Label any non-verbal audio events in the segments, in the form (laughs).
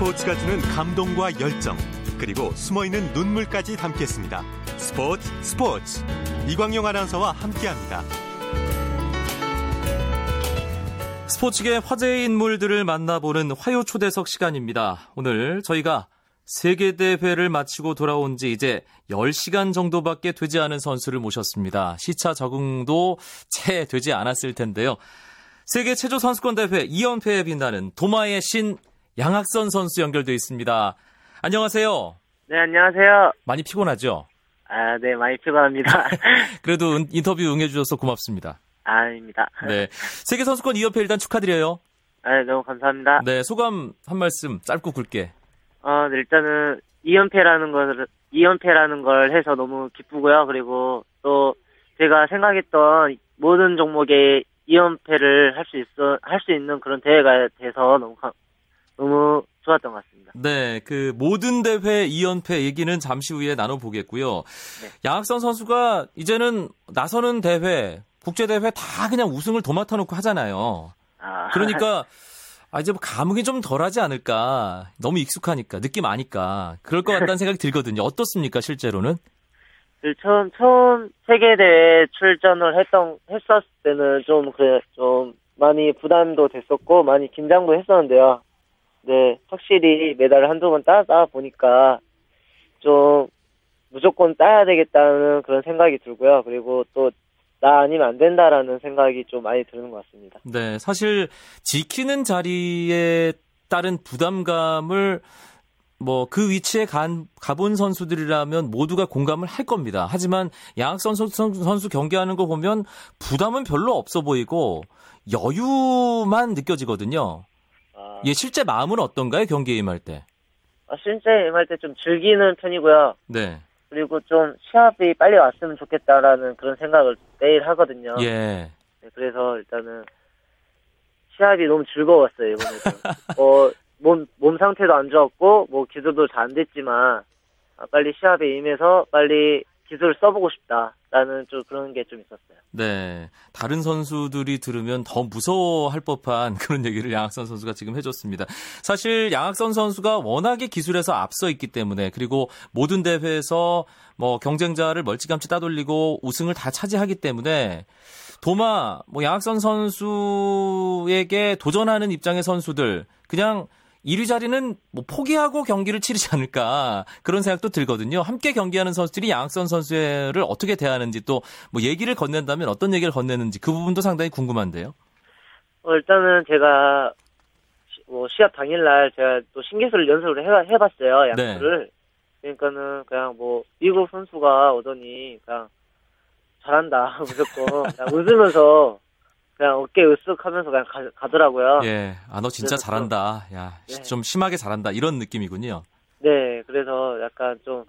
스포츠가 주는 감동과 열정, 그리고 숨어있는 눈물까지 담겠습니다. 스포츠 스포츠 이광용 아나운서와 함께합니다. 스포츠계 화제의 인물들을 만나보는 화요 초대석 시간입니다. 오늘 저희가 세계대회를 마치고 돌아온 지 이제 10시간 정도밖에 되지 않은 선수를 모셨습니다. 시차 적응도 채 되지 않았을 텐데요. 세계 체조 선수권 대회 2연패에 빛나는 도마의 신 양학선 선수 연결돼 있습니다. 안녕하세요. 네, 안녕하세요. 많이 피곤하죠? 아, 네, 많이 피곤합니다. (laughs) 그래도 인터뷰 응해주셔서 고맙습니다. 아닙니다. 네. 세계 선수권 2연패 일단 축하드려요. 아, 너무 감사합니다. 네, 소감 한 말씀 짧고 굵게. 어, 네, 일단은 2연패라는 걸 2연패라는 걸 해서 너무 기쁘고요. 그리고 또 제가 생각했던 모든 종목에 2연패를 할 수 있어 할 수 있는 그런 대회가 돼서 너무 감, 너무 좋았던 것 같습니다. 네, 그 모든 대회 2연패 얘기는 잠시 후에 나눠보겠고요. 네. 양학선 선수가 이제는 나서는 대회, 국제 대회 다 그냥 우승을 도맡아 놓고 하잖아요. 아, 그러니까 (laughs) 아 이제 뭐 감흥이 좀 덜하지 않을까. 너무 익숙하니까 느낌 아니까 그럴 것 같다는 생각이 들거든요. 어떻습니까 실제로는? 그 처음 처음 세계 대회 출전을 했던 했었을 때는 좀그좀 많이 부담도 됐었고 많이 긴장도 했었는데요. 네, 확실히 메달을 한두 번 따다 보니까 좀 무조건 따야 되겠다는 그런 생각이 들고요. 그리고 또 나 아니면 안 된다라는 생각이 좀 많이 드는 것 같습니다. 네, 사실 지키는 자리에 따른 부담감을 뭐그 위치에 간, 가본 선수들이라면 모두가 공감을 할 겁니다. 하지만 양학선 선수, 선수 경기하는 거 보면 부담은 별로 없어 보이고 여유만 느껴지거든요. 아, 예, 실제 마음은 어떤가요? 경기에 임할 때? 아, 실제 임할 때 좀 즐기는 편이고요. 네. 그리고 좀 시합이 빨리 왔으면 좋겠다라는 그런 생각을 매일 하거든요. 예. 네, 그래서 일단은 시합이 너무 즐거웠어요 이번에도. 어, (laughs) 몸, 몸 상태도 안 좋았고 뭐 기술도 잘 안 됐지만 아, 빨리 시합에 임해서 빨리 기술을 써보고 싶다라는 좀 그런 게 좀 있었어요. 네. 다른 선수들이 들으면 더 무서워할 법한 (laughs) 그런 얘기를 양학선 선수가 지금 해줬습니다. 사실 양학선 선수가 워낙에 기술에서 앞서 있기 때문에 그리고 모든 대회에서 뭐 경쟁자를 멀찌감치 따돌리고 우승을 다 차지하기 때문에 도마 뭐 양학선 선수에게 도전하는 입장의 선수들 그냥 1위 자리는 뭐 포기하고 경기를 치르지 않을까 그런 생각도 들거든요. 함께 경기하는 선수들이 양학선 선수를 어떻게 대하는지 또 뭐 얘기를 건넨다면 어떤 얘기를 건네는지 그 부분도 상당히 궁금한데요. 어, 일단은 제가 시, 뭐 시합 당일날 제가 또 신기술 연습을 해, 해봤어요 네. 양수를. 그러니까는 그냥 뭐 미국 선수가 오더니 그냥 잘한다 (laughs) 무조건 그냥 웃으면서 그냥 어깨 으쓱하면서 그냥 가, 더라고요 예, 아 너 진짜 잘한다. 야, 네. 좀 심하게 잘한다 이런 느낌이군요. 네, 그래서 약간 좀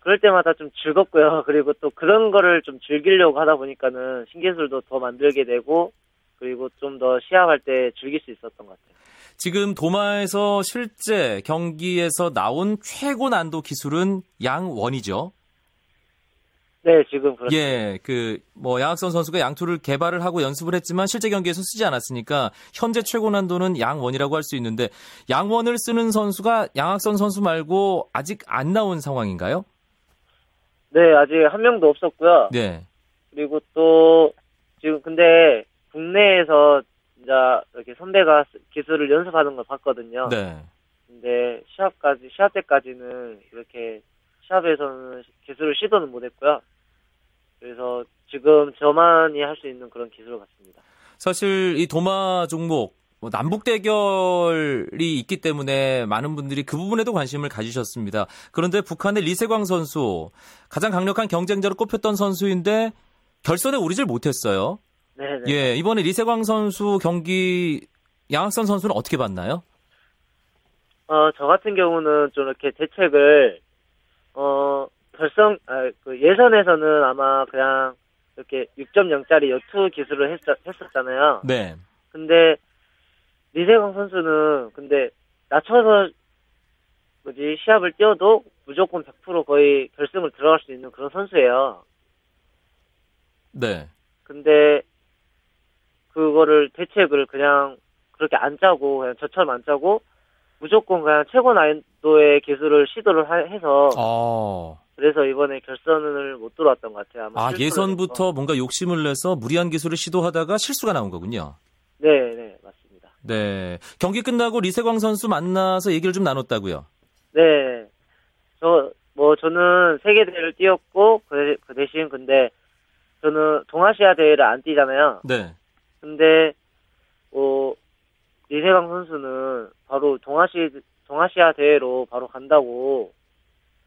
그럴 때마다 좀 즐겁고요. (laughs) 그리고 또 그런 거를 좀 즐기려고 하다 보니까는 신기술도 더 만들게 되고 그리고 좀 더 시합할 때 즐길 수 있었던 것 같아요. 지금 도마에서 실제 경기에서 나온 최고 난도 기술은 양원이죠. 네, 지금 그렇죠. 예, 그, 뭐, 양학선 선수가 양투를 개발을 하고 연습을 했지만 실제 경기에서 쓰지 않았으니까 현재 최고 난도는 양원이라고 할 수 있는데 양원을 쓰는 선수가 양학선 선수 말고 아직 안 나온 상황인가요? 네, 아직 한 명도 없었고요. 네. 그리고 또 지금 근데 국내에서 이제 이렇게 선배가 기술을 연습하는 걸 봤거든요. 네. 근데 시합까지 시합 때까지는 이렇게 시합에서는 기술을 시도는 못했고요. 그래서 지금 저만이 할 수 있는 그런 기술 같습니다. 사실 이 도마 종목 뭐 남북 대결이 있기 때문에 많은 분들이 그 부분에도 관심을 가지셨습니다. 그런데 북한의 리세광 선수 가장 강력한 경쟁자로 꼽혔던 선수인데 결선에 오르질 못했어요. 네, 네. 예, 이번에 리세광 선수 경기 양학선 선수는 어떻게 봤나요? 어, 저 같은 경우는 좀 이렇게 대책을 어, 결성 아, 그 예선에서는 아마 그냥 이렇게 6.0짜리 여투 기술을 했, 했었잖아요. 네. 근데 리세광 선수는 근데 낮춰서 뭐지 시합을 뛰어도 무조건 100% 거의 결승을 들어갈 수 있는 그런 선수예요. 네. 근데 그거를 대책을 그냥 그렇게 안 짜고 그냥 저처럼 안 짜고 무조건 그냥 최고 난이도의 기술을 시도를 하- 해서 어. 그래서 이번에 결선을 못 들어왔던 것 같아요. 아마 아, 예선부터 뭔가 욕심을 내서 무리한 기술을 시도하다가 실수가 나온 거군요. 해서. 네, 네, 맞습니다. 네. 경기 끝나고 리세광 선수 만나서 얘기를 좀 나눴다고요. 네. 저, 뭐, 저는 세계 대회를 뛰었고, 그, 그 대신 근데, 저는 동아시아 대회를 안 뛰잖아요. 네. 근데, 어, 리세강 선수는 바로 동아시, 동아시아 대회로 바로 간다고,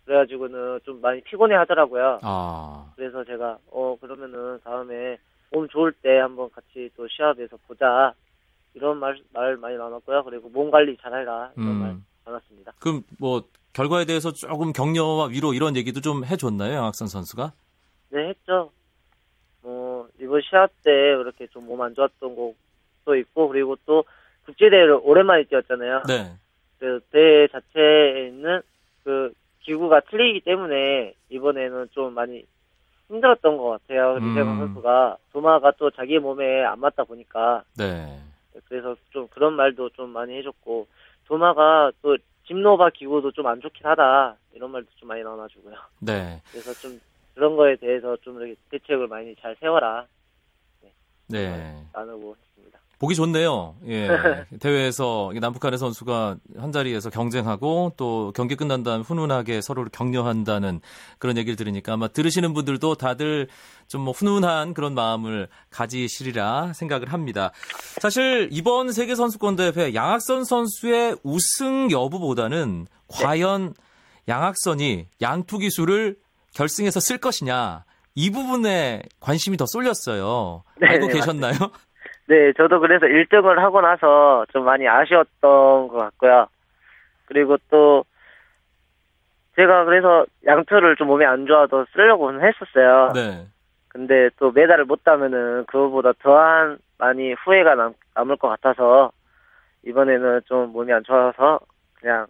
그래가지고는 좀 많이 피곤해 하더라고요. 아. 그래서 제가, 어, 그러면은 다음에 몸 좋을 때 한번 같이 또 시합에서 보자. 이런 말, 말 많이 나눴고요. 그리고 몸 관리 잘해라. 이런 말 음. 나눴습니다. 그럼 뭐 결과에 대해서 조금 격려와 위로 이런 얘기도 좀 해줬나요, 양학선 선수가? 네, 했죠. 뭐, 이번 시합 때 그렇게 좀 몸 안 좋았던 것도 있고, 그리고 또 국제대회를 오랜만에 뛰었잖아요. 네. 그 대회 자체에 있는 그 기구가 틀리기 때문에 이번에는 좀 많이 힘들었던 것 같아요. 리세강 음. 선수가 도마가 또 자기 몸에 안 맞다 보니까 네. 그래서 좀 그런 말도 좀 많이 해줬고 도마가 또 집노바 기구도 좀 안 좋긴 하다 이런 말도 좀 많이 나눠주고요. 네. 그래서 좀 그런 거에 대해서 좀 이렇게 대책을 많이 잘 세워라 네. 나누고 했습니다. 보기 좋네요. 예. (laughs) 대회에서 이 남북한의 선수가 한 자리에서 경쟁하고 또 경기 끝난 다음 훈훈하게 서로를 격려한다는 그런 얘기를 들으니까 아마 들으시는 분들도 다들 좀 뭐 훈훈한 그런 마음을 가지시리라 생각을 합니다. 사실 이번 세계 선수권 대회 양학선 선수의 우승 여부보다는 과연 양학선이 양투 기술을 결승에서 쓸 것이냐 이 부분에 관심이 더 쏠렸어요. 네, 알고 네, 계셨나요? 네, 저도 그래서 1등을 하고 나서 좀 많이 아쉬웠던 것 같고요. 그리고 또 제가 그래서 양투를 좀 몸이 안 좋아도 쓰려고는 했었어요. 네. 근데 또 메달을 못 따면은 그거보다 더한 많이 후회가 남, 남을 것 같아서 이번에는 좀 몸이 안 좋아서 그냥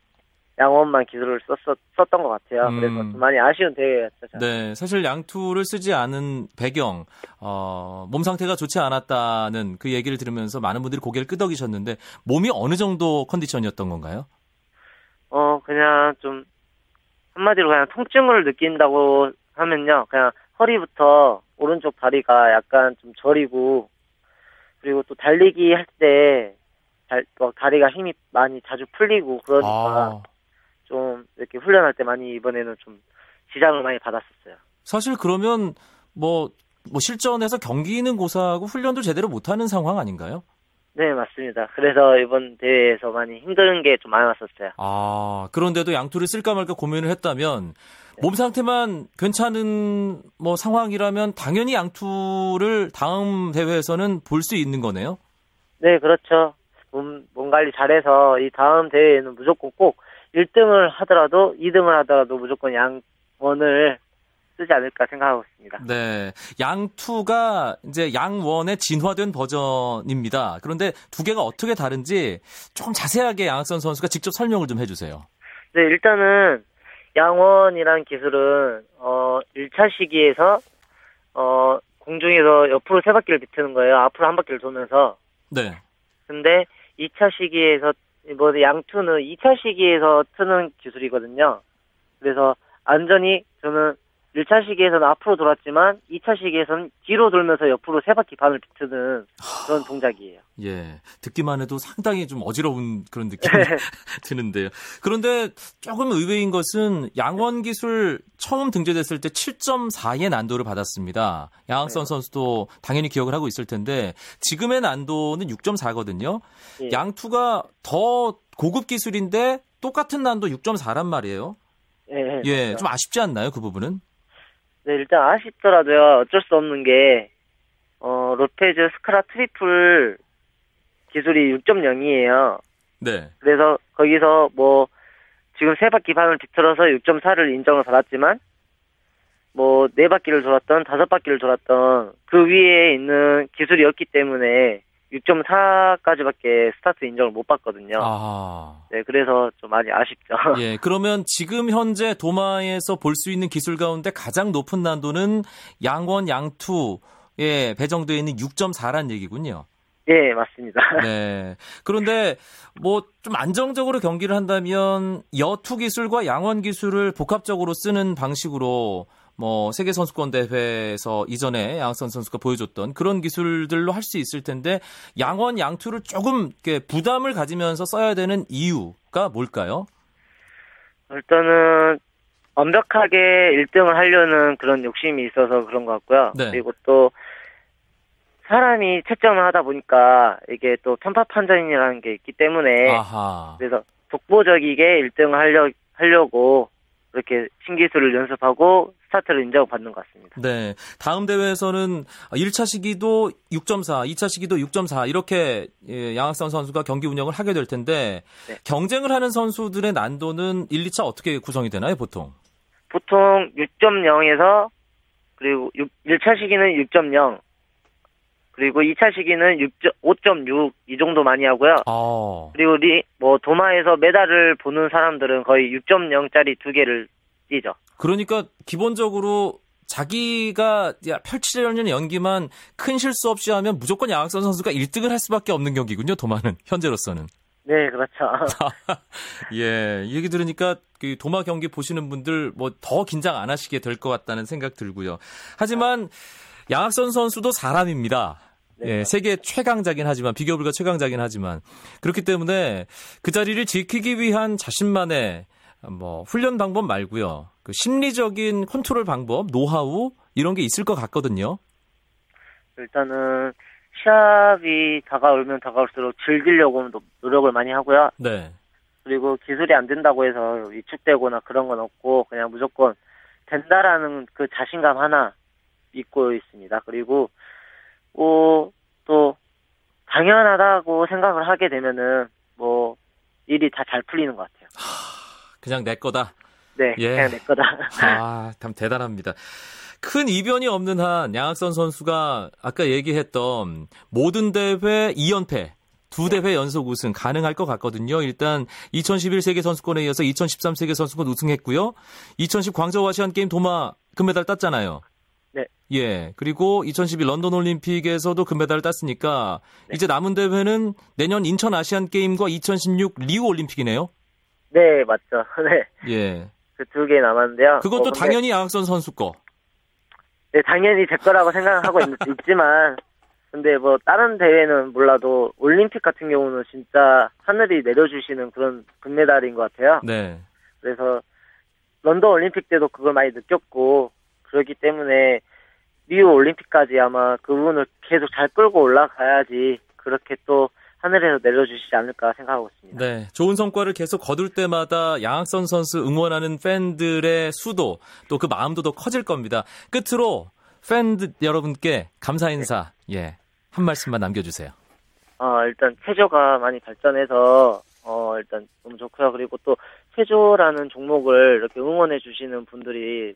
양원만 기술을 썼, 썼던 것 같아요. 음. 그래서 좀 많이 아쉬운 대회였죠. 저는. 네, 사실 양투를 쓰지 않은 배경, 어, 몸 상태가 좋지 않았다는 그 얘기를 들으면서 많은 분들이 고개를 끄덕이셨는데 몸이 어느 정도 컨디션이었던 건가요? 어, 그냥 좀, 한마디로 그냥 통증을 느낀다고 하면요. 그냥 허리부터 오른쪽 다리가 약간 좀 저리고, 그리고 또 달리기 할 때, 달, 막 다리가 힘이 많이 자주 풀리고, 그러니까 아, 좀 이렇게 훈련할 때 많이 이번에는 좀 지장을 많이 받았었어요. 사실 그러면 뭐, 뭐 실전에서 경기는 고사하고 훈련도 제대로 못하는 상황 아닌가요? 네, 맞습니다. 그래서 이번 대회에서 많이 힘든 게 좀 많았었어요. 아, 그런데도 양투를 쓸까 말까 고민을 했다면 몸 상태만 괜찮은 뭐 상황이라면 당연히 양투를 다음 대회에서는 볼 수 있는 거네요. 네, 그렇죠. 몸, 몸 관리 잘해서 이 다음 대회에는 무조건 꼭 1등을 하더라도 2등을 하더라도 무조건 양원을 쓰지 않을까 생각하고 있습니다. 네. 양투가 이제 양원의 진화된 버전입니다. 그런데 두 개가 어떻게 다른지 조금 자세하게 양학선 선수가 직접 설명을 좀 해주세요. 네, 일단은 양원이란 기술은 어 1차 시기에서 어 공중에서 옆으로 세 바퀴를 비트는 거예요. 앞으로 한 바퀴를 돌면서. 네. 근데 2차 시기에서 뭐 양투는 2차 시기에서 트는 기술이거든요. 그래서 안전히 저는 1차 시기에서는 앞으로 돌았지만 2차 시기에서는 뒤로 돌면서 옆으로 세 바퀴 반을 비트는 그런 동작이에요. 예. 듣기만 해도 상당히 좀 어지러운 그런 느낌이 (laughs) 드는데요. 그런데 조금 의외인 것은 양원 기술 처음 등재됐을 때 7.4의 난도를 받았습니다. 양학선 네. 선수도 당연히 기억을 하고 있을 텐데 지금의 난도는 6.4거든요. 예. 양투가 더 고급 기술인데 똑같은 난도 6.4란 말이에요. 예, 예, 맞죠. 좀 아쉽지 않나요, 그 부분은? 네, 일단 아쉽더라도요, 어쩔 수 없는 게, 어, 로페즈 쓰카하라 트리플 기술이 6.0이에요. 네. 그래서 거기서 뭐, 지금 세 바퀴 반을 비틀어서 6.4를 인정을 받았지만, 뭐, 네 바퀴를 돌았던, 다섯 바퀴를 돌았던, 그 위에 있는 기술이었기 때문에, 6.4까지밖에 스타트 인정을 못 받거든요. 아. 네, 그래서 좀 많이 아쉽죠. (laughs) 예, 그러면 지금 현재 도마에서 볼 수 있는 기술 가운데 가장 높은 난도는 양원, 양투에 배정되어 있는 6.4란 얘기군요. 예, 맞습니다. (laughs) 네. 그런데 뭐 좀 안정적으로 경기를 한다면 여투 기술과 양원 기술을 복합적으로 쓰는 방식으로 뭐 세계 선수권 대회에서 이전에 양선 선수가 보여줬던 그런 기술들로 할 수 있을 텐데 양원 양투를 조금 부담을 가지면서 써야 되는 이유가 뭘까요? 일단은 완벽하게 1등을 하려는 그런 욕심이 있어서 그런 것 같고요. 네. 그리고 또 사람이 채점을 하다 보니까 이게 또 편파 판정이라는 게 있기 때문에 아하. 그래서 독보적이게 1등을 하려, 하려고 그렇게 신기술을 연습하고 스타트를 인정받는 것 같습니다. 네. 다음 대회에서는 1차 시기도 6.4, 2차 시기도 6.4 이렇게 예, 양학선 선수가 경기 운영을 하게 될 텐데 네. 경쟁을 하는 선수들의 난도는 1, 2차 어떻게 구성이 되나요, 보통? 보통 6.0에서 그리고 6, 1차 시기는 6.0 그리고 2차 시기는 5.6 이 정도 많이 하고요. 아. 그리고 리, 뭐 도마에서 메달을 보는 사람들은 거의 6.0짜리 두 개를 뛰죠. 그러니까 기본적으로 자기가 펼치려는 연기만 큰 실수 없이 하면 무조건 양학선 선수가 1등을 할 수밖에 없는 경기군요. 도마는 현재로서는. 네, 그렇죠. (laughs) 예, 이 얘기 들으니까 그 도마 경기 보시는 분들 뭐 더 긴장 안 하시게 될 것 같다는 생각 들고요. 하지만 양학선 선수도 사람입니다. 네. 예, 세계 최강자긴 하지만 비교 불가 최강자긴 하지만 그렇기 때문에 그 자리를 지키기 위한 자신만의 뭐 훈련 방법 말고요. 그 심리적인 컨트롤 방법, 노하우 이런 게 있을 것 같거든요. 일단은 시합이 다가오면 다가올수록 즐기려고 노- 노력을 많이 하고요. 네. 그리고 기술이 안 된다고 해서 위축되거나 그런 건 없고 그냥 무조건 된다라는 그 자신감 하나 믿고 있습니다. 그리고 어, 또 당연하다고 생각을 하게 되면은 뭐 일이 다 잘 풀리는 것 같아요. 그냥 내 거다. 네, 예. 그냥 내 거다. 아, 참 대단합니다. 큰 이변이 없는 한 양학선 선수가 아까 얘기했던 모든 대회 2연패, 두 대회 연속 우승 가능할 것 같거든요. 일단 2011 세계 선수권에 이어서 2013 세계 선수권 우승했고요. 2010 광저우 아시안 게임 도마 금메달 땄잖아요. 네. 예. 그리고 2012 런던 올림픽에서도 금메달을 땄으니까 이제 남은 대회는 내년 인천 아시안 게임과 2016 리우 올림픽이네요. 네, 맞죠. (laughs) 네, 예. 그 두 개 남았는데요. 그것도 어, 근데- 당연히 양학선 선수 거. 네, 당연히 제 거라고 생각하고 있, (laughs) 있지만, 근데 뭐, 다른 대회는 몰라도, 올림픽 같은 경우는 진짜 하늘이 내려주시는 그런 금메달인 것 같아요. 네. 그래서, 런던 올림픽 때도 그걸 많이 느꼈고, 그렇기 때문에, 리우 올림픽까지 아마 그 부분을 계속 잘 끌고 올라가야지, 그렇게 또, 하늘에서 내려주시지 않을까 생각하고 있습니다. 네, 좋은 성과를 계속 거둘 때마다 양학선 선수 응원하는 팬들의 수도 또 그 마음도 더 커질 겁니다. 끝으로 팬들 여러분께 감사 인사 예. 한 말씀만 남겨주세요. 어, 일단 체조가 많이 발전해서 어, 일단 너무 좋고요. 그리고 또 체조라는 종목을 이렇게 응원해 주시는 분들이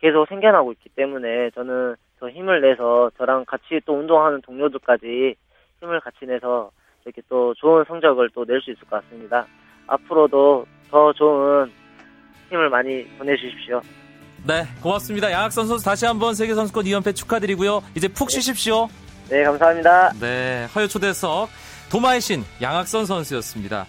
계속 생겨나고 있기 때문에 저는 더 힘을 내서 저랑 같이 또 운동하는 동료들까지 힘을 같이 내서 이렇게 또 좋은 성적을 또 낼 수 있을 것 같습니다. 앞으로도 더 좋은 힘을 많이 보내주십시오. 네, 고맙습니다. 양학선 선수 다시 한번 세계 선수권 2연패 축하드리고요. 이제 푹 쉬십시오. 네, 감사합니다. 네, 허여 초대석 도마의 신 양학선 선수였습니다.